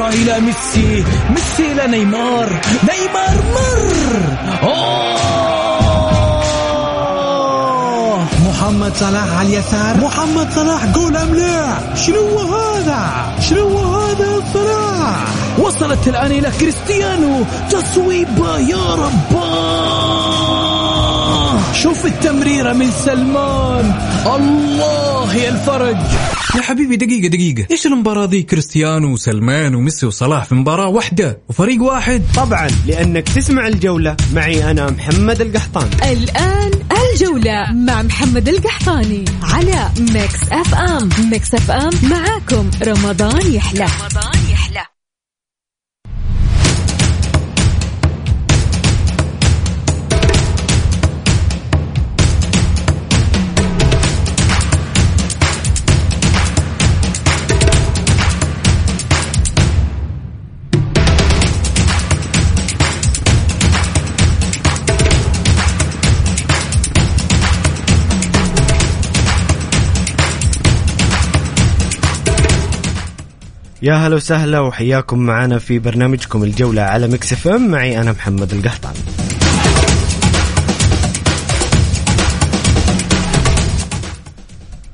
الكرة إلى ميسي ميسي إلى نيمار نيمار مر. أوه! محمد صلاح على اليسار. محمد صلاح جول أم لا شنو هذا؟ شنو هذا صلاح؟ وصلت الآن إلى كريستيانو. تصويبة يا رباه شوف التمريرة من سلمان. الله يا الفرج. يا حبيبي دقيقة دقيقة. إيش المباراة ذي؟ كريستيانو وسلمان وميسي وصلاح في مباراة واحدة وفريق واحد. طبعا لأنك تسمع الجولة. معي أنا محمد القحطان الآن الجولة مع محمد القحطاني على Mix FM. Mix FM معاكم. رمضان يحلى. رمضان يا هلا وسهلا وحياكم معنا في برنامجكم الجولة على Mix FM. معي أنا محمد القحطان.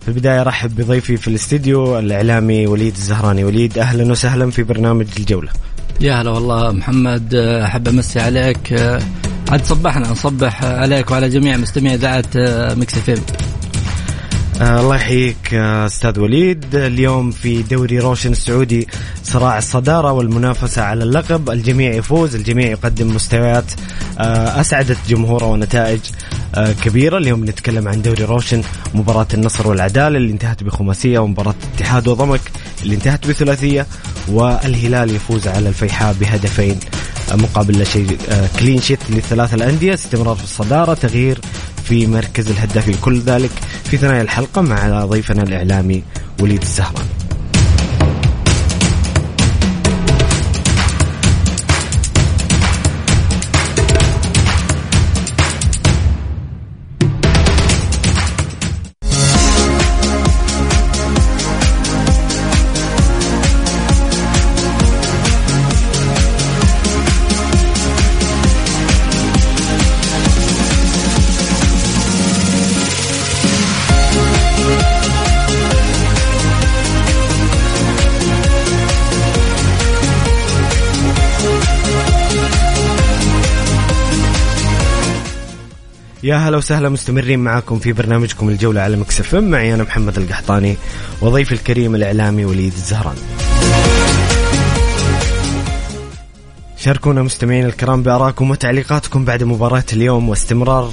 في البداية رحب بضيفي في الاستديو الإعلامي وليد الزهراني. وليد أهلا وسهلا في برنامج الجولة. يا هلا والله محمد أحب أمسي عليك. عاد صبحنا نصبح عليك وعلى جميع مستمعي إذاعة Mix FM. آه الله يحييك آه أستاذ وليد. اليوم في دوري روشن السعودي صراع الصدارة والمنافسة على اللقب. الجميع يفوز الجميع يقدم مستويات آه أسعدت جمهوره ونتائج آه كبيرة. اليوم نتكلم عن دوري روشن مباراة النصر والعدالة اللي انتهت بخماسية ومباراة اتحاد وضمك اللي انتهت بثلاثية والهلال يفوز على الفيحاء بهدفين آه مقابل لا شيء clean sheet للثلاث الأندية. استمرار في الصدارة تغيير في مركز الهدافين كل ذلك في ثنايا الحلقة مع ضيفنا الإعلامي وليد الزهراني يا هلا وسهلا مستمرين معاكم في برنامجكم الجولة على Mix FM معي أنا محمد القحطاني وضيفي الكريم الإعلامي وليد الزهراني شاركونا مستمعين الكرام بآرائكم وتعليقاتكم بعد مباراة اليوم واستمرار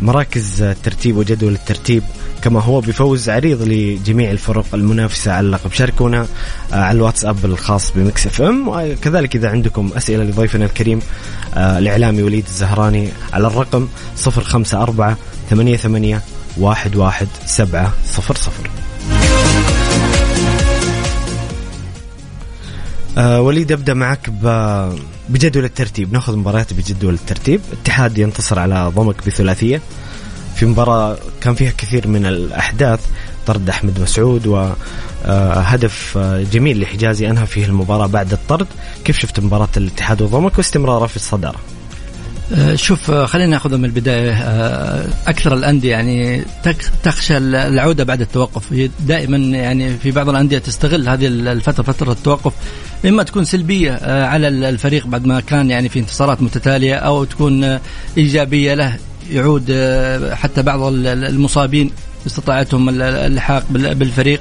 مراكز الترتيب وجدول الترتيب كما هو بفوز عريض لجميع الفرق المنافسة على اللقب. شاركونا على الواتساب الخاص ب Mix FM. وكذلك إذا عندكم أسئلة لضيفنا الكريم الإعلامي وليد الزهراني على الرقم 054 88 11700 أه وليد أبدأ معك بجدول الترتيب. ناخذ مباريات بجدول الترتيب. اتحاد ينتصر على ضمك بثلاثية. في مباراة كان فيها كثير من الأحداث طرد أحمد مسعود وهدف جميل لحجازي أنهى فيه المباراة بعد الطرد. كيف شفت مباراة الاتحاد وضمك واستمراره في الصدارة؟ شوف خلينا ناخذها من البداية. أكثر الأندية يعني تخشى العودة بعد التوقف. دائما يعني في بعض الأندية تستغل هذه الفترة فترة التوقف إما تكون سلبية على الفريق بعد ما كان يعني في انتصارات متتالية أو تكون إيجابية له يعود حتى بعض المصابين. استطاعتهم اللحاق بالفريق.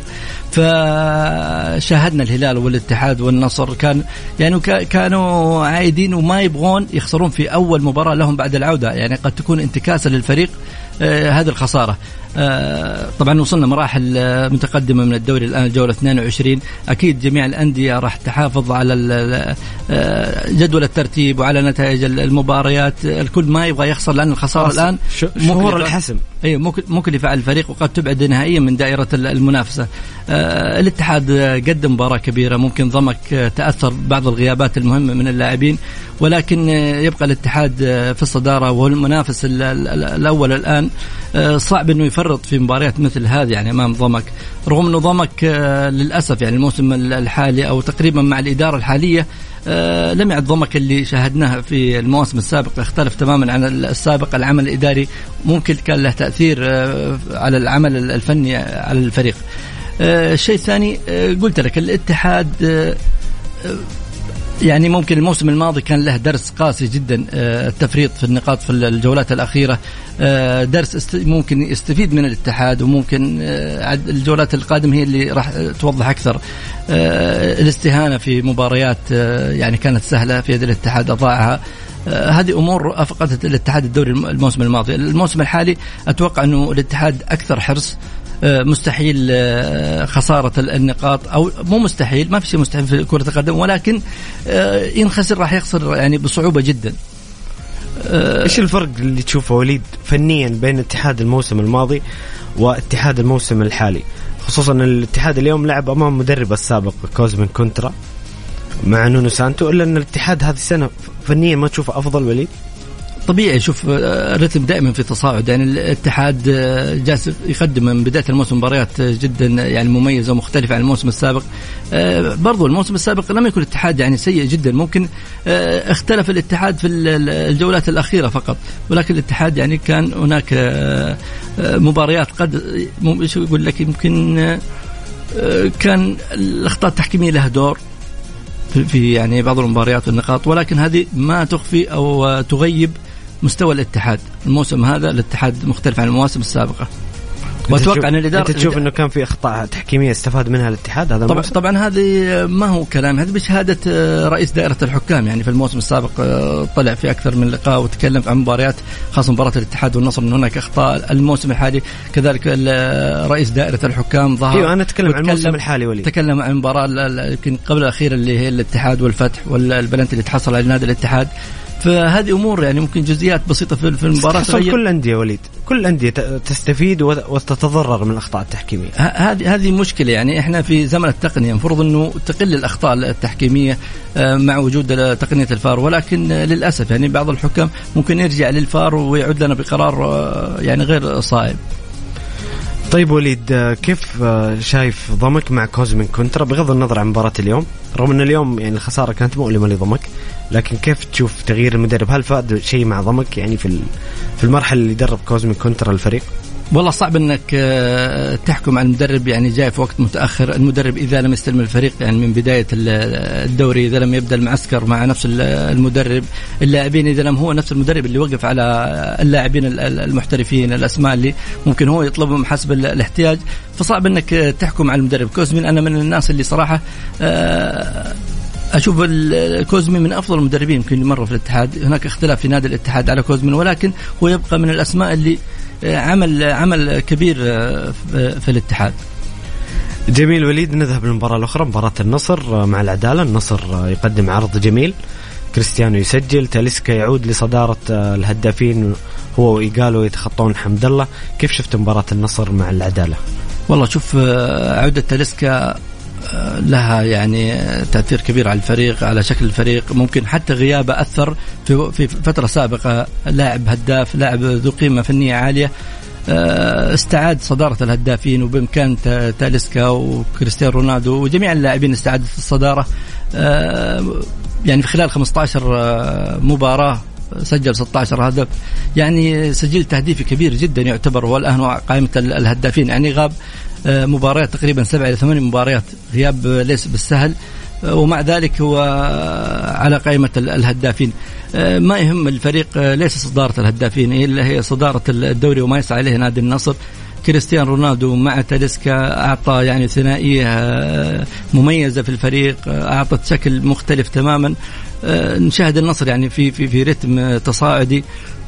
فشاهدنا الهلال والاتحاد والنصر. كان يعني كانوا عايدين وما يبغون يخسرون في أول مباراة لهم بعد العودة. يعني قد تكون انتكاسة للفريق آه هذه الخسارة. طبعا وصلنا مراحل متقدمة من الدوري الآن الجولة 22 أكيد جميع الأندية راح تحافظ على جدول الترتيب وعلى نتائج المباريات. الكل ما يبغى يخسر لأن الخسارة الآن شهور الحسم. أي مكلفه على الفريق وقد تبعد نهائيا من دائرة المنافسة. آه آه، الاتحاد قدم مباراة كبيرة ممكن ضمك تأثر بعض الغيابات المهمة من اللاعبين. ولكن يبقى الاتحاد في الصدارة وهو المنافس الأول الآن. صعب أنه يفرط في مباريات مثل هذه يعني أمام ضمك رغم أنه ضمك للأسف يعني الموسم الحالي أو تقريبا مع الإدارة الحالية آه، لم يعد ضمك اللي شاهدناه في المواسم السابقة اختلف تماما عن السابق العمل الإداري ممكن كان له تأثير آه، على العمل الفني على الفريق. آه، الشيء الثاني قلت لك الاتحاد يعني ممكن الموسم الماضي كان له درس قاسي جدا التفريط في النقاط في الجولات الأخيرة درس ممكن يستفيد من الاتحاد وممكن الجولات القادمة هي اللي راح توضح أكثر. الاستهانة في مباريات يعني كانت سهلة في يد الاتحاد أضاعها. هذه أمور أفقدت الاتحاد الدوري الموسم الماضي، الموسم الحالي أتوقع أنه الاتحاد أكثر حرص مستحيل خسارة النقاط أو مو مستحيل ما في شيء مستحيل في كرة القدم ولكن إن خسر راح يخسر يعني بصعوبة جدا إيش الفرق اللي تشوفه وليد فنيا بين اتحاد الموسم الماضي واتحاد الموسم الحالي خصوصا الاتحاد اليوم لعب أمام مدربه السابق كوزمن كونترا مع نونو سانتو إلا إن الاتحاد هذه السنة فنيا ما تشوفه أفضل وليد؟ طبيعي شوف آه، الرتم دائما في تصاعد. يعني الاتحاد آه، جالس يقدم من بداية الموسم مباريات جدا يعني مميزة ومختلفة عن الموسم السابق. آه، برضو الموسم السابق لم يكن الاتحاد يعني سيء جدا. ممكن اختلف الاتحاد في الجولات الأخيرة فقط. ولكن الاتحاد يعني كان هناك مباريات قد إيش يقول لك؟ يمكن كان الأخطاء التحكيمية لها دور في يعني بعض المباريات والنقاط. ولكن هذه ما تخفي أو تغيب مستوى الاتحاد. الموسم هذا الاتحاد مختلف عن المواسم السابقة. وأتوقع أن الاداره أنت تشوف إنه كان في أخطاء تحكيمية استفاد منها الاتحاد هذا طبعا طبعا هذه ما هو كلام هذه بشهاده آه، رئيس دائرة الحكام يعني في الموسم السابق آه، طلع في أكثر من لقاء وتكلم عن مباريات خاصة مباراة الاتحاد والنصر ان هناك أخطاء الموسم الحالي. كذلك رئيس دائرة الحكام ظهر أيوه أنا أتكلم عن الموسم الحالي ولي. تكلم عن المباراه يمكن قبل الاخيره اللي هي الاتحاد والفتح والبلنتي اللي تحصل على نادي الاتحاد. فهذه أمور يعني ممكن جزئيات بسيطة في المباراة تغير. كل الانديه وليد. كل الانديه تستفيد وتتضرر من الأخطاء التحكيمية. هذه هذه مشكلة يعني. إحنا في زمن التقنية. المفروض إنه تقل الأخطاء التحكيمية آه، مع وجود تقنية الفار. ولكن للأسف يعني بعض الحكام ممكن يرجع للفار ويعد لنا بقرار آه، يعني غير صائب. طيب وليد آه، كيف شايف ضمك مع كوزمين كونترا؟ بغض النظر عن مباراة اليوم رغم إن اليوم يعني الخسارة كانت مؤلمة لضمك لكن كيف تشوف تغيير المدرب؟ هل فاد شيء مع ضمك يعني في في المرحلة اللي درب كوزمين كونترا الفريق؟ والله صعب إنك آه، تحكم على المدرب يعني جاي في وقت متأخر، المدرب إذا لم يستلم الفريق يعني من بداية الدوري إذا لم يبدأ المعسكر مع نفس المدرب، اللاعبين إذا لم هو نفس المدرب اللي وقف على اللاعبين المحترفين الأسماء اللي ممكن هو يطلبهم حسب الاحتياج، فصعب إنك تحكم على المدرب، كوزمين أنا من الناس اللي صراحة آه، أشوف كوزمي من أفضل المدربين يمكن مروا في الاتحاد. هناك اختلاف في نادي الاتحاد على كوزمي ولكن هو يبقى من الأسماء اللي آه، عمل عمل كبير آه، في الاتحاد. جميل وليد نذهب للمباراة الأخرى مباراة النصر آه، مع العدالة. النصر يقدم عرض جميل. كريستيانو يسجل تاليسكا يعود لصدارة الهدافين هو وإيجالو يتخطون حمد الله كيف شفت مباراة النصر مع العدالة؟ والله شوف عودة تاليسكا لها يعني تأثير كبير على الفريق على شكل الفريق. ممكن حتى غيابه أثر في في فترة سابقة. لاعب هداف لاعب ذو قيمة فنية عالية. آه، استعاد صدارة الهدافين وبإمكان تاليسكا وكريستيانو رونالدو وجميع اللاعبين استعادت الصدارة. آه، يعني في خلال 15 آه، مباراة سجل 16 هدف. يعني سجل تهديفي كبير جدا يعتبر هو الان قائمه الهدافين. يعني غاب مباريات تقريبا سبع إلى ثمان مباريات غياب ليس بالسهل. آه، ومع ذلك هو على قائمة الهدافين. آه، ما يهم الفريق ليس صدارة الهدافين إلا هي صدارة الدوري وما يسعى إليه نادي النصر. كريستيانو رونالدو مع تاليسكا أعطى يعني ثنائية مميزة في الفريق أعطت شكل مختلف تماما. نشاهد النصر يعني في في في رتم تصاعدي.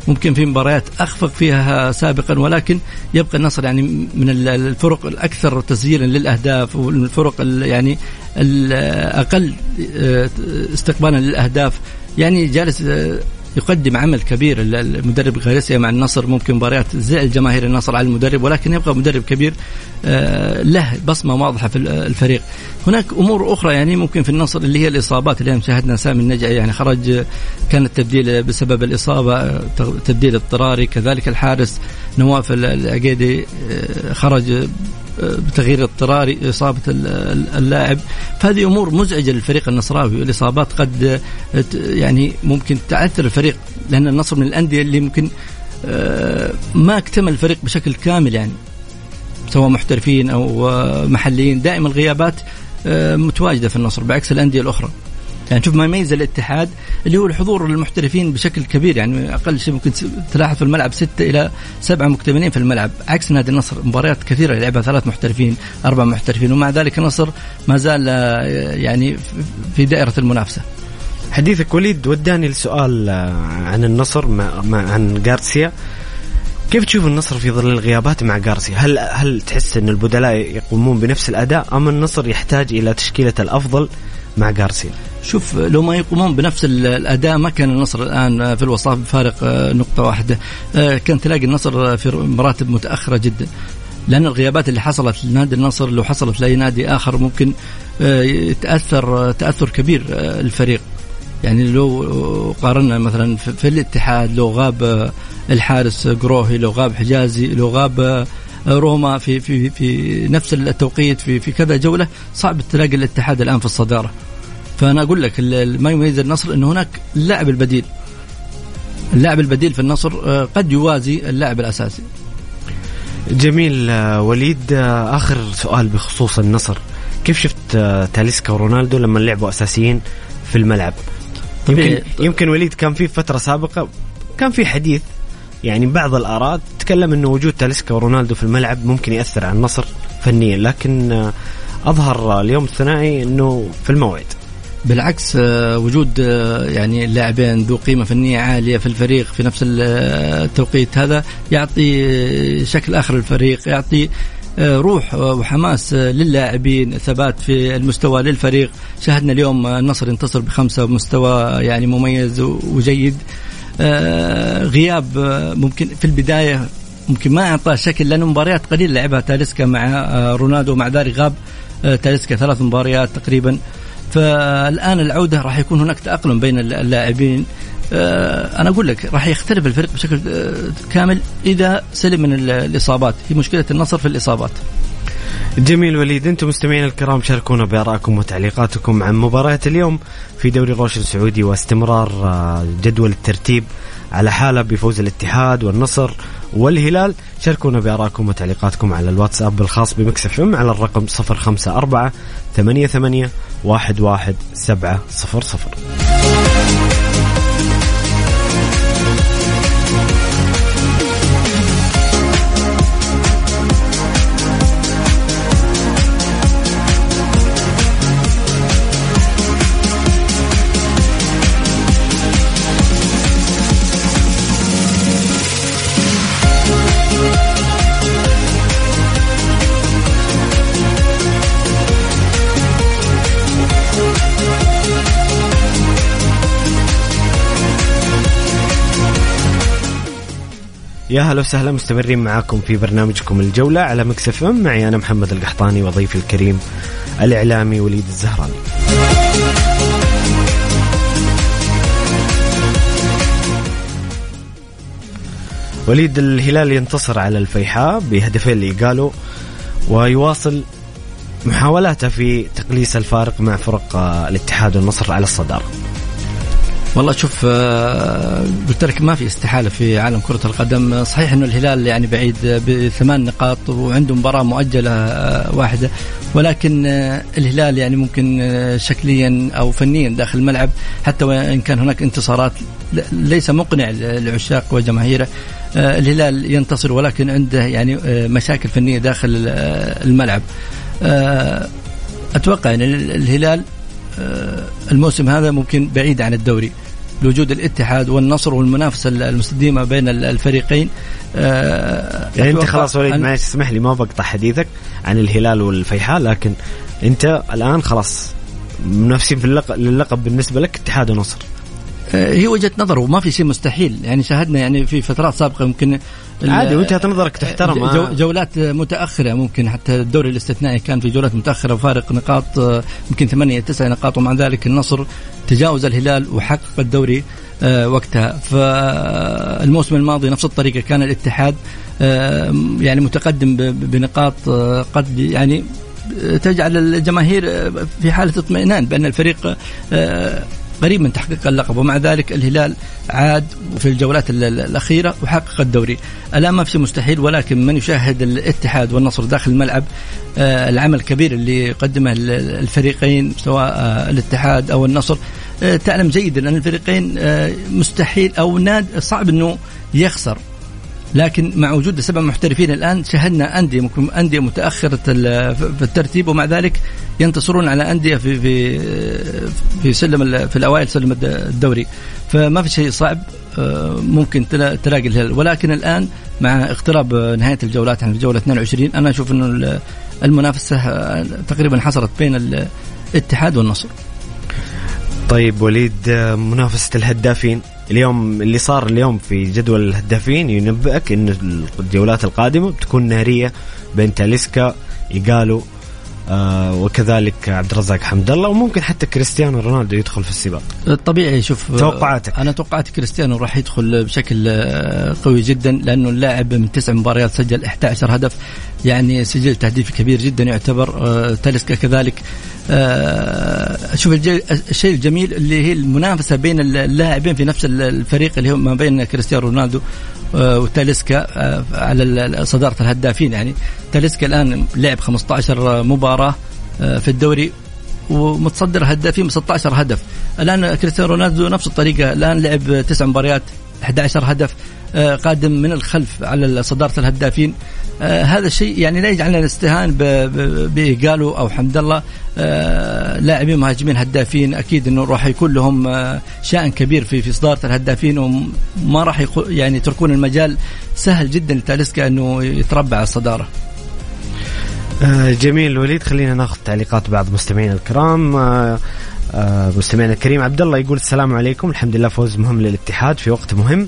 ممكن في مباريات أخفق فيها سابقا ولكن يبقى النصر يعني من الفرق الأكثر تسجيلا للأهداف والفرق يعني الاقل آه، استقبالا للأهداف. يعني جالس آه، يقدم عمل كبير. المدرب غارسيا مع النصر ممكن مباريات زعل جماهير النصر على المدرب ولكن يبقى مدرب كبير آه، له بصمة واضحة في الفريق. هناك أمور أخرى يعني ممكن في النصر اللي هي الإصابات اللي شاهدنا سامي النجعي يعني خرج كان التبديل بسبب الإصابة تبديل اضطراري كذلك الحارس نواف العقيدي آه، خرج بتغيير اضطراري إصابة اللاعب. فهذه أمور مزعجة للفريق النصراوي والإصابات قد يعني ممكن تعثر الفريق لأن النصر من الأندية اللي ممكن آه، ما اكتمل الفريق بشكل كامل يعني. سواء محترفين أو محليين. دائما الغيابات آه، متواجدة في النصر بعكس الأندية الأخرى. يعني شوف ما يميز الاتحاد اللي هو الحضور المحترفين بشكل كبير يعني أقل شيء ممكن تلاحظ في الملعب ستة إلى سبعة مكتملين في الملعب. عكس نادي النصر مباريات كثيرة يلعبها ثلاث محترفين أربع محترفين ومع ذلك النصر ما زال آه، يعني في دائرة المنافسة. حديثك وليد وداني السؤال آه، عن النصر مع, مع عن جارسيا كيف تشوف النصر في ظل الغيابات مع جارسيا؟ هل هل تحس إن البدلاء يقومون بنفس الأداء أم النصر يحتاج إلى تشكيلة الأفضل مع جارسيا شوف لو ما يقومون بنفس الأداء ما كان النصر الآن في الوصاف بفارق آه، نقطة واحدة. آه، كان تلاقي النصر في مراتب متأخرة جدا. لأن الغيابات اللي حصلت لنادي النصر لو حصلت لأي نادي آخر ممكن آه، يتأثر تأثر كبير الفريق. يعني لو قارنا مثلا في الاتحاد لو غاب الحارس قروهي لو غاب حجازي لو غاب روما في في في نفس التوقيت في في كذا جولة صعب تلاقي الاتحاد الآن في الصدارة. فأنا أقول لك ما يميز النصر إنه هناك اللاعب البديل. اللاعب البديل في النصر آه، قد يوازي اللاعب الأساسي. جميل آه، وليد آه، آخر سؤال بخصوص النصر. كيف شفت تاليسكا ورونالدو لما لعبوا أساسيين في الملعب؟ يمكن يمكن وليد كان في فترة سابقة كان في حديث يعني بعض الآراء تتكلم إنه وجود تاليسكا ورونالدو في الملعب ممكن يأثر على النصر فنيا لكن أظهر اليوم الثنائي إنه في الموعد. بالعكس آه، وجود آه، يعني اللاعبين ذو قيمة فنية عالية في الفريق في نفس آه، التوقيت هذا يعطي شكل آخر للفريق يعطي روح وحماس للاعبين ثبات في المستوى للفريق. شاهدنا اليوم النصر ينتصر بخمسة بمستوى يعني مميز وجيد. غياب ممكن في البداية ممكن ما اعطاه شكل لأنه مباريات قليلة لعبها تاليسكا مع رونالدو. مع ذلك غاب تاليسكا ثلاث مباريات تقريبا. فالآن العودة راح يكون هناك تأقلم بين اللاعبين. آه، أنا أقول لك راح يختلف الفريق بشكل آه، كامل إذا سلم من الإصابات. هي مشكلة النصر في الإصابات. جميل وليد أنتم مستمعين الكرام شاركونا بارائكم وتعليقاتكم عن مباريات اليوم في دوري روشن السعودي واستمرار آه، جدول الترتيب. على حالة بفوز الاتحاد والنصر والهلال. شاركونا بآرائكم وتعليقاتكم على الواتساب الخاص ب Mix FM على الرقم 054 88 11700 يا هلا وسهلا مستمرين معاكم في برنامجكم الجولة على مكسف ام. معي أنا محمد القحطاني وضيفي الكريم الإعلامي وليد الزهراني. وليد الهلال ينتصر على الفيحاء بهدفين اللي قالوا ويواصل محاولاته في تقليص الفارق مع فرق الاتحاد والنصر على الصدارة والله شوف آه، قلت لك ما في استحالة في عالم كرة القدم. صحيح إنه الهلال يعني بعيد بثمان نقاط وعنده مباراة مؤجلة آه، واحدة. ولكن آه، الهلال يعني ممكن شكليا أو فنيا داخل الملعب حتى وإن كان هناك انتصارات ليس مقنع لعشاق وجماهيره. الهلال ينتصر ولكن عنده يعني مشاكل فنية داخل الملعب. أتوقع إن الهلال الموسم هذا ممكن بعيد عن الدوري. لوجود الاتحاد والنصر والمنافسة المستديمة بين الفريقين آه يعني أنت خلاص وليد معلش اسمح لي ما بقطع حديثك عن الهلال والفيحاء لكن أنت الآن خلاص منافسين في اللقب للقب بالنسبة لك اتحاد ونصر. آه، هي وجهة نظر وما في شيء مستحيل. يعني شاهدنا يعني في فترات سابقة ممكن عادي وجهة نظرك تحترم. جو جولات متأخرة ممكن حتى الدوري الاستثنائي كان في جولات متأخرة وفارق نقاط يمكن ثمانية تسع نقاط ومع ذلك النصر تجاوز الهلال وحقق الدوري وقتها. فالموسم الماضي نفس الطريقة كان الاتحاد يعني متقدم بنقاط قد يعني تجعل الجماهير في حالة اطمئنان بأن الفريق قريب من تحقيق اللقب ومع ذلك الهلال عاد في الجولات الأخيرة وحقق الدوري. الآن ما في شيء مستحيل ولكن من يشاهد الاتحاد والنصر داخل الملعب آه، العمل الكبير اللي قدمه الفريقين سواء آه، الاتحاد أو النصر. آه، تعلم جيدا أن الفريقين مستحيل أو ناد صعب أنه يخسر. لكن مع وجود سبع محترفين الآن شاهدنا أندية أندية متأخرة في الترتيب ومع ذلك ينتصرون على أندية في في في سلم في الأوائل سلم الدوري. فما في شيء صعب آه، ممكن تلاقي الهلال. ولكن الآن مع اقتراب نهاية الجولات عن الجوله 22 أنا أشوف إنه المنافسة آه، تقريبا حصلت بين الاتحاد والنصر. طيب وليد آه، منافسة الهدافين. اليوم اللي صار اليوم في جدول الهدافين ينبئك إن الجولات القادمة بتكون ناريه بين تاليسكا يقالوا آه وكذلك عبد الرزاق حمد الله وممكن حتى كريستيانو رونالدو يدخل في السباق. طبيعي شوف توقعاتك. أنا توقعت كريستيانو راح يدخل بشكل آه، قوي جدا لأنه اللاعب من تسع مباريات سجل 11 هدف. يعني سجل تهديفي كبير جدا يعتبر آه تاليسكا كذلك. آه شوف الشيء الجميل اللي هي المنافسة بين اللاعبين في نفس الفريق اللي هو ما بين كريستيانو رونالدو آه، وتاليسكا آه، على صدارة الهدافين يعني. تاليسكا الآن لعب 15 مباراة آه، في الدوري ومتصدر هدافين ب 16 هدف. الآن كريستيانو رونالدو نفس الطريقة الآن لعب تسع مباريات 11 هدف قادم من الخلف على صدارة الهدافين. آه هذا الشيء يعني لا يجعلنا نستهان بإيجالو أو حمد الله آه لاعبين مهاجمين هدافين. أكيد أنه راح يكون لهم آه شأن كبير في في صدارة الهدافين وما راح يعني يتركون المجال سهل جدا لتاليسكا أنه يتربع على الصدارة. آه، جميل. وليد خلينا ناخذ تعليقات بعض مستمعينا الكرام. آه، آه، مستمعنا الكريم عبد الله يقول السلام عليكم. الحمد لله فوز مهم للاتحاد في وقت مهم.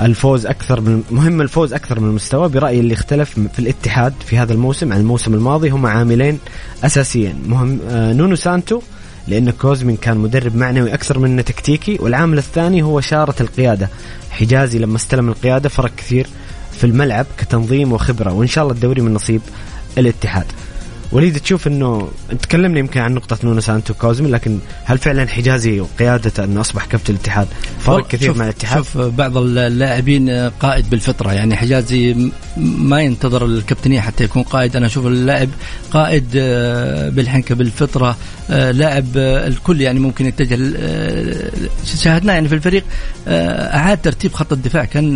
الفوز أكثر من مهم الفوز أكثر من المستوى برأيي اللي اختلف في الاتحاد في هذا الموسم عن الموسم الماضي. هم عاملين أساسيين. مهم آه نونو سانتو لأن كوزمين كان مدرب معنوي أكثر من انه تكتيكي والعامل الثاني هو شارة القيادة. حجازي لما استلم القيادة فرق كثير في الملعب كتنظيم وخبرة وإن شاء الله الدوري من نصيب الاتحاد. وليد تشوف إنه تكلمنا يمكن عن نقطة نونو سانتو كوزمي لكن هل فعلا حجازي وقيادته انه أصبح كابتن الاتحاد؟ فرق كثير مع الاتحاد؟ شوف بعض اللاعبين قائد بالفطرة يعني حجازي ما ينتظر الكابتنية حتى يكون قائد. أنا أشوف اللاعب قائد آه، بالحنكة بالفطرة آه، لاعب آه، الكل يعني ممكن يتجه شاهدناه يعني في الفريق أعاد ترتيب خط الدفاع. كان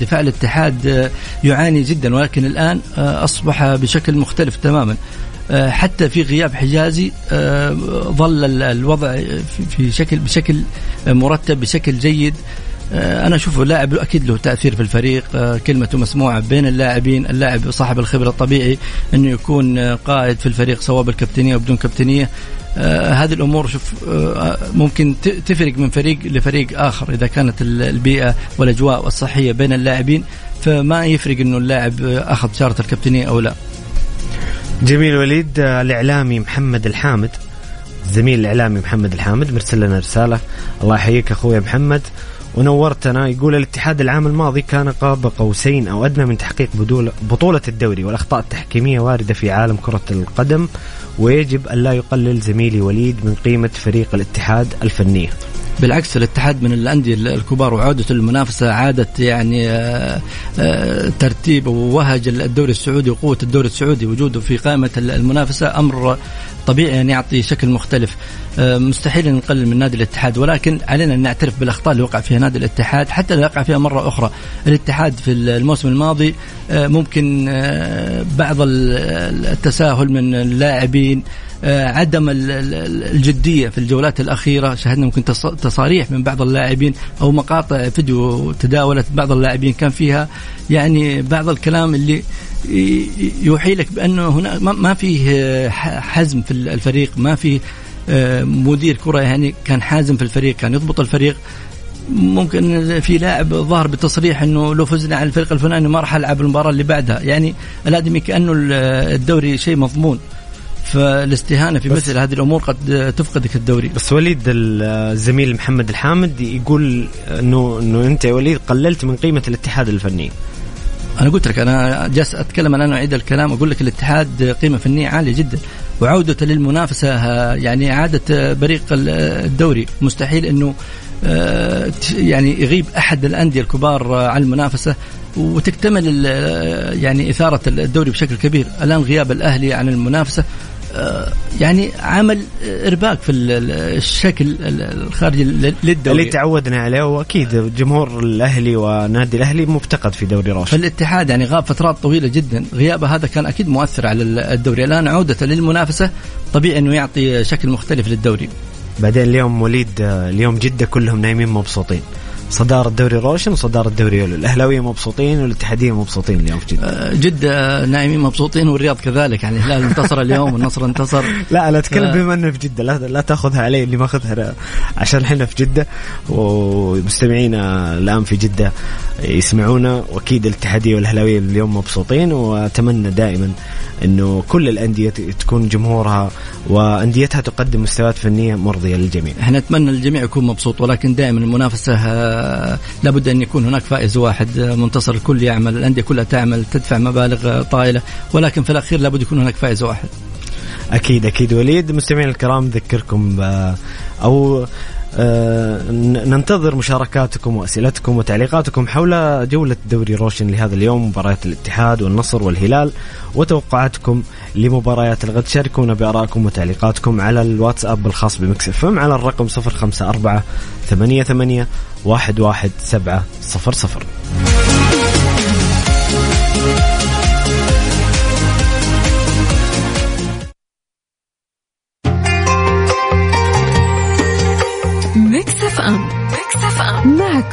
دفاع الاتحاد يعاني جدا ولكن الآن أصبح بشكل مختلف تماما. حتى في غياب حجازي آه، ظل الوضع في شكل بشكل مرتب بشكل جيد. آه، أنا اشوفه لاعب أكيد له تأثير في الفريق. كلمته مسموعة بين اللاعبين اللاعب صاحب الخبرة الطبيعي إنه يكون قائد في الفريق سواء بالكابتنيه أو بدون كابتنيه هذه الأمور شوف ممكن تفرق من فريق لفريق آخر إذا كانت البيئة والأجواء الصحية بين اللاعبين. فما يفرق إنه اللاعب أخذ شارة الكابتنية أو لا. جميل وليد الإعلامي محمد الحامد الزميل الإعلامي محمد الحامد مرسل لنا رسالة الله يحييك أخوي محمد ونورتنا يقول الاتحاد العام الماضي كان قاب قوسين أو أدنى من تحقيق بطولة الدوري والأخطاء التحكيمية واردة في عالم كرة القدم ويجب أن لا يقلل زميلي وليد من قيمة فريق الاتحاد الفنيه. بالعكس الاتحاد من الأندية الكبار وعودة المنافسة عادت يعني آه، آه، ترتيب ووهج الدوري السعودي وقوة الدوري السعودي وجوده في قائمة المنافسة أمر طبيعي أن يعطي شكل مختلف. آه، مستحيل أن نقلل من نادي الاتحاد ولكن علينا أن نعترف بالأخطاء اللي وقع فيها نادي الاتحاد حتى لو وقع فيها مرة أخرى. الاتحاد في الموسم الماضي ممكن بعض التساهل من اللاعبين عدم الجدية في الجولات الأخيرة. شاهدنا ممكن تصاريح من بعض اللاعبين أو مقاطع فيديو تداولت بعض اللاعبين كان فيها. يعني بعض الكلام اللي يوحي لك بأنه هنا ما فيه حزم في الفريق. ما فيه مدير كرة يعني كان حازم في الفريق كان يضبط الفريق. ممكن في لاعب ظهر بتصريح إنه لو فزنا على الفريق الفلاني ما راح ألعب المباراة اللي بعدها. يعني الادمي كأنه الدوري شيء مضمون. فالاستهانة في مثل هذه الأمور قد تفقدك الدوري. بس وليد الزميل محمد الحامد يقول انه إنه أنت يا وليد قللت من قيمة الاتحاد الفني. أنا قلت لك أنا جالس أتكلم الآن اعيد الكلام أقول لك الاتحاد قيمة فنية عالية جدا. وعودته للمنافسة يعني إعادة بريق الدوري. مستحيل إنه آه، يعني يغيب أحد الأندية الكبار عن المنافسة. وتكتمل يعني إثارة الدوري بشكل كبير. الآن غياب الأهلي عن المنافسة. آه، يعني عمل إرباك في الشكل الخارجي للدوري. اللي تعودنا عليه وأكيد جمهور الأهلي ونادي الأهلي مفتقد في دوري روش فالاتحاد يعني غاب فترات طويلة جدا. غيابه هذا كان أكيد مؤثر على الدوري. الآن عودته للمنافسة. طبيعي إنه يعطي شكل مختلف للدوري. بعدين اليوم وليد اليوم جدة كلهم نايمين مبسوطين. صدارة الدوري روشن وصدارة الدوري يولو الأهلاوية مبسوطين والاتحادية مبسوطين اليوم في جدة. آه، جدة نايمين مبسوطين والرياض كذلك يعني الهلال انتصر اليوم والنصر انتصر. لا أنا أتكلم ف... بما أنه في جدة. لا, لا تأخذها علي اللي ماخذها عشان إحنا في جدة ومستمعينا الآن في جدة يسمعونا وأكيد الاتحادية والأهلاوية اليوم مبسوطين وأتمنى دائما إنه كل الأندية تكون جمهورها وأنديتها تقدم مستويات فنية مرضية للجميع. إحنا نتمنى الجميع يكون مبسوط ولكن دائما المنافسة آه، لابد أن يكون هناك فائز واحد آه، منتصر الكل يعمل الأندية كلها تعمل تدفع مبالغ طائلة ولكن في الأخير لابد يكون هناك فائز واحد. أكيد أكيد وليد مستمعينا الكرام نذكركم أو آه، ننتظر مشاركاتكم وأسئلتكم وتعليقاتكم حول جولة دوري روشن لهذا اليوم مباريات الاتحاد والنصر والهلال وتوقعاتكم لمباريات الغد. شاركونا بآرائكم وتعليقاتكم على الواتساب الخاص ب Mix FM على الرقم 054 88 11700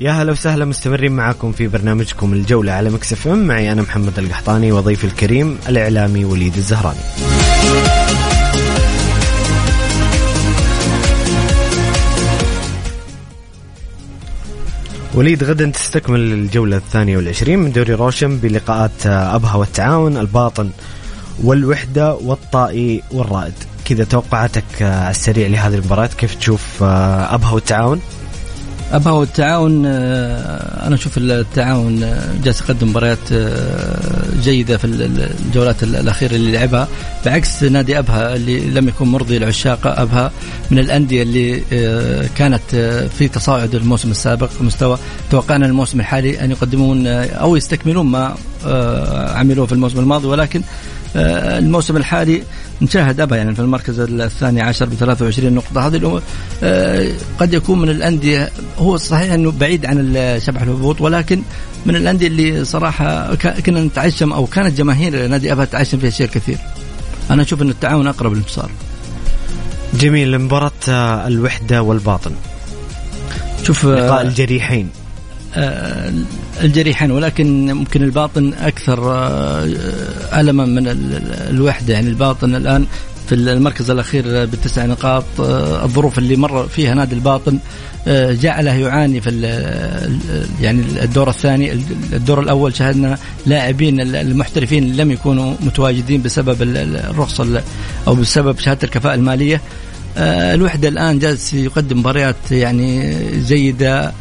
يا هلا وسهلا مستمرين معكم في برنامجكم الجولة على Mix FM. معي أنا محمد القحطاني وضيفي الكريم الإعلامي وليد الزهراني. وليد غدا تستكمل الجولة الثانية والعشرين من دوري روشن بلقاءات أبها والتعاون الباطن والوحدة والطائي والرائد. كذا توقعاتك على السريع لهذه المباراة كيف تشوف أبها والتعاون؟ ابها والتعاون آه، أنا أشوف التعاون آه، جالس يقدم مباريات آه، جيدة في الجولات الأخيرة اللي لعبها. بعكس نادي أبها اللي لم يكن مرضي لعشاق أبها من الأندية اللي كانت في تصاعد الموسم السابق مستوى توقعنا الموسم الحالي أن يقدمون أو يستكملون ما عملوه في الموسم الماضي. ولكن الموسم الحالي نشاهد ابها يعني في المركز الثاني عشر ب 23 نقطة. هذه آه، قد يكون من الأندية هو صحيح أنه بعيد عن شبح الهبوط ولكن من الأندية اللي صراحة كنا نتعشم أو كانت جماهير نادي أبها تتعشم فيها شيء كثير. أنا أشوف أن التعاون أقرب للانتصار. جميل مباراة الوحدة والباطن. شوف لقاء الجريحين. آه، الجريحين ولكن ممكن الباطن أكثر آه، ألما من الوحدة. يعني الباطن الآن في المركز الأخير بالتسع نقاط آه، الظروف اللي مر فيها نادي الباطن جعله يعاني في يعني الدور الثاني الدور الأول شاهدنا لاعبين المحترفين لم يكونوا متواجدين بسبب الرخصه أو بسبب شهادة الكفاءة المالية. الوحدة الآن جالس يقدم مباريات يعني جيدة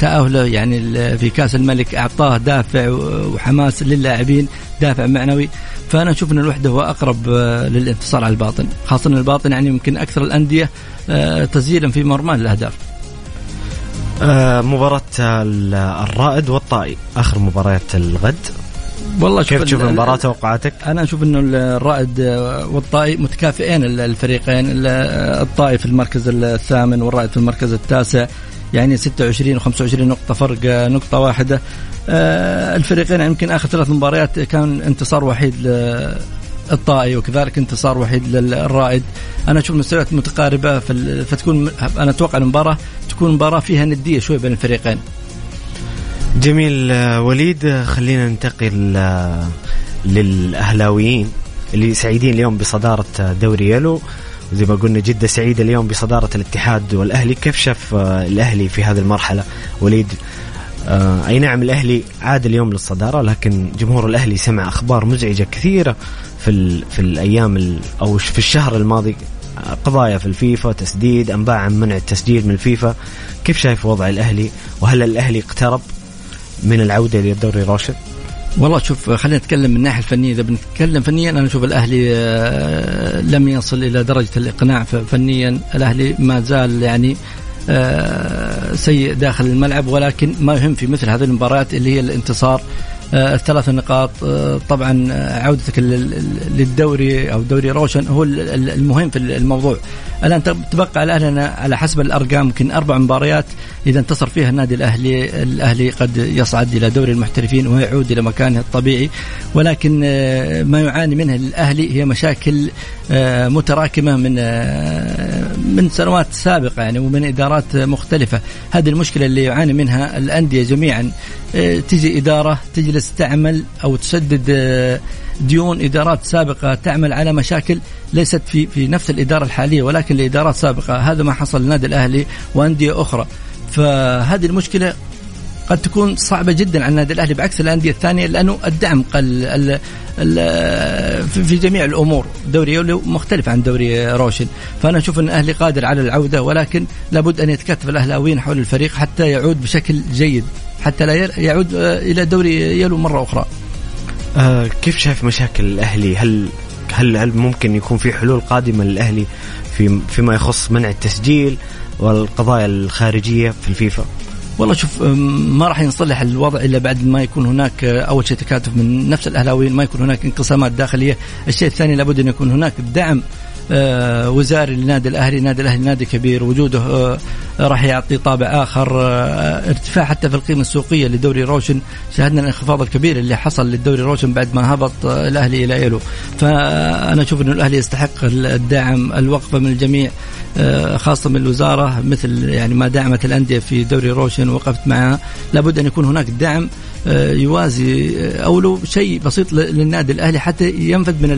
تأهله يعني في كأس الملك أعطاه دافع وحماس للاعبين دافع معنوي. فأنا أشوف أن الوحدة هو أقرب آه، للانتصار على الباطن. خاصة الباطن يعني يمكن أكثر الأندية آه، تسجيلا في مرمان الأهداف آه، مباراة الرائد والطائي. آخر مباريات الغد. والله كيف تشوف المباراة توقعاتك؟ أنا أشوف انه الرائد والطائي متكافئين الفريقين الطائي في المركز الثامن والرائد في المركز التاسع. يعني 26 و25 نقطة فرق نقطة واحدة. آه، الفريقين يمكن آخر ثلاث مباريات كان انتصار وحيد للطائي وكذلك انتصار وحيد للرائد. أنا أشوف المستويات متقاربة فتكون أنا أتوقع المباراة تكون مباراة فيها ندية شوي بين الفريقين. جميل آه، وليد آه، خلينا ننتقل للأهلاويين اللي سعيدين اليوم بصدارة دوري يلو. زي ما قلنا جدة سعيدة اليوم بصدارة الاتحاد والأهلي. كيف شاف آه، الأهلي في هذه المرحلة؟ وليد آه أي نعم الأهلي عاد اليوم للصدارة لكن جمهور الأهلي سمع أخبار مزعجة كثيرة في, في الأيام أو في الشهر الماضي. قضايا في الفيفا تسديد أنباء عن منع التسجيل من الفيفا. كيف شايف وضع الأهلي؟ وهل الأهلي اقترب من العودة للدوري روشن والله شوف خلينا نتكلم من الناحية الفنية. إذا بنتكلم فنيا أنا أشوف الأهلي آه، لم يصل إلى درجة الإقناع فنيا. الأهلي ما زال يعني آه، سيء داخل الملعب ولكن ما يهم في مثل هذه المباريات اللي هي الانتصار. الثلاث نقاط طبعا عودتك للدوري أو دوري روشن هو المهم في الموضوع. الآن تبقى على أهلنا على حسب الأرقام يمكن أربع مباريات إذا انتصر فيها النادي الأهلي. الأهلي قد يصعد إلى دوري المحترفين ويعود إلى مكانه الطبيعي ولكن آه، ما يعاني منه الأهلي هي مشاكل آه، متراكمة من آه، من سنوات سابقة يعني ومن إدارات مختلفة. هذه المشكلة اللي يعاني منها الأندية جميعا. تجي إدارة تجلس تعمل أو تسدد ديون إدارات سابقة تعمل على مشاكل ليست في في نفس الإدارة الحالية ولكن لإدارات سابقة. هذا ما حصل للنادي الأهلي وأندية أخرى. فهذه المشكلة قد تكون صعبة جدا على النادي الأهلي بعكس الأندية الثانية لأنه الدعم قل ال ال في جميع الأمور. دوري يوليو مختلف عن دوري روشن. فأنا أشوف إن الأهلي قادر على العودة ولكن لابد أن يتكاتف الأهلاويين حول الفريق حتى يعود بشكل جيد حتى لا يعود إلى دوري يلو مرة أخرى. آه كيف شايف مشاكل الأهلي؟ هل هل هل ممكن يكون في حلول قادمة للأهلي في فيما يخص منع التسجيل والقضايا الخارجية في الفيفا؟ والله شوف ما راح ينصلح الوضع إلا بعد ما يكون هناك أول شيء تكاتف من نفس الأهلاويين ما يكون هناك انقسامات داخلية، الشيء الثاني لابد أن يكون هناك دعم وزاري للنادي الأهلي، النادي الأهلي نادي كبير وجوده آه، راح يعطي طابع آخر آه، ارتفاع حتى في القيمة السوقية لدوري روشن، شاهدنا الانخفاض الكبير اللي حصل للدوري روشن بعد ما هبط الأهلي إلى يلو، فأنا أشوف إنه الأهلي يستحق الدعم، الوقفة من الجميع خاصة من الوزارة مثل يعني ما دعمت الأندية في دوري روشن وقفت معها، لابد أن يكون هناك دعم يوازي أو لو شيء بسيط للنادي الأهلي حتى ينفذ من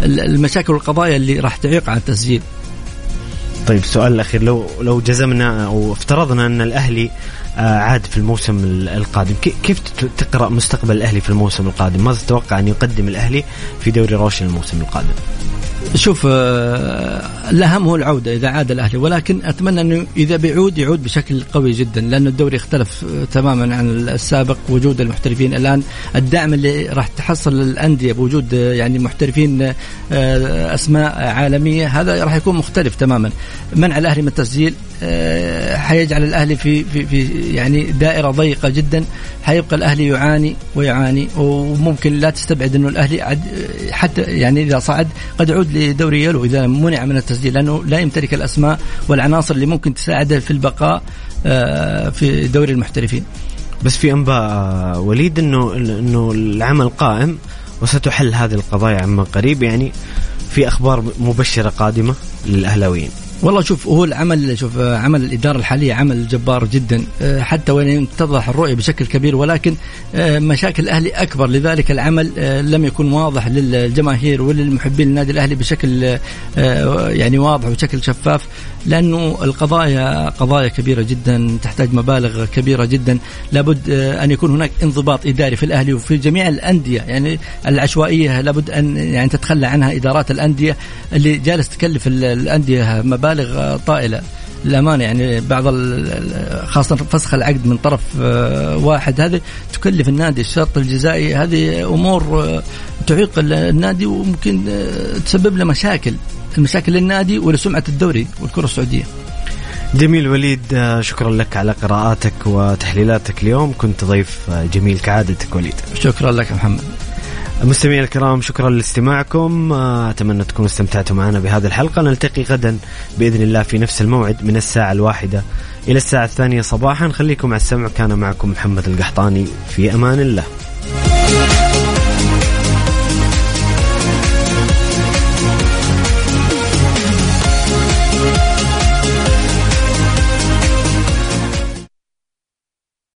المشاكل والقضايا اللي راح تعيق عن التسجيل. طيب السؤال الأخير لو لو جزمنا أو افترضنا أن الأهلي آه، عاد في الموسم القادم كيف تقرأ مستقبل الأهلي في الموسم القادم؟ ماذا تتوقع أن يقدم الأهلي في دوري روشن الموسم القادم؟ شوف آه، الأهم هو العودة إذا عاد الأهلي. ولكن أتمنى أنه إذا بيعود يعود بشكل قوي جدا لأن الدوري اختلف تماما عن السابق وجود المحترفين الآن. الدعم اللي راح تحصل الانديه بوجود آه، يعني محترفين آه، أسماء عالمية هذا راح يكون مختلف تماما. منع الأهلي من التسجيل حيجعل الأهلي في في في يعني دائرة ضيقة جدا حيبقى الأهلي يعاني ويعاني وممكن لا تستبعد إنه الأهلي حتى يعني إذا صعد قد يعود لدوري يلو إذا منع من التسجيل لأنه لا يمتلك الأسماء والعناصر اللي ممكن تساعده في البقاء آه، في دوري المحترفين. بس في أنباء آه، وليد إنه إنه العمل قائم وستحل هذه القضايا عما قريب يعني في أخبار مبشرة قادمة للأهلاويين. والله شوف هو العمل شوف عمل الإدارة الحالية عمل جبار جدا آه، حتى وين تتضح الرؤية بشكل كبير ولكن آه، مشاكل الأهلي أكبر. لذلك العمل آه، لم يكن واضح للجماهير وللمحبين النادي الأهلي بشكل يعني واضح وبشكل شفاف لأنه القضايا قضايا كبيرة جدا تحتاج مبالغ كبيرة جدا. لابد أن يكون هناك انضباط إداري في الأهلي وفي جميع الأندية يعني العشوائية لابد أن يعني تتخلى عنها إدارات الأندية. اللي جالس تكلف الأندية مبالغ مبالغ طائلة. للأمانة يعني بعض خاصة فسخ العقد من طرف آه، واحد. هذه تكلف النادي الشرط الجزائي. هذه أمور آه، تعيق النادي وممكن آه، تسبب له مشاكل. المشاكل للنادي ولسمعة الدوري والكرة السعودية. جميل وليد شكرا لك على قراءاتك وتحليلاتك اليوم. كنت ضيف جميل كعادتك وليد. شكرا لك محمد. مستمعينا الكرام شكرا لاستماعكم. آه، أتمنى تكونوا استمتعتوا معنا بهذه الحلقة. نلتقي غدا بإذن الله في نفس الموعد من الساعة الواحدة إلى الساعة الثانية صباحا. خليكم على السمع. كان معكم محمد القحطاني. في أمان الله.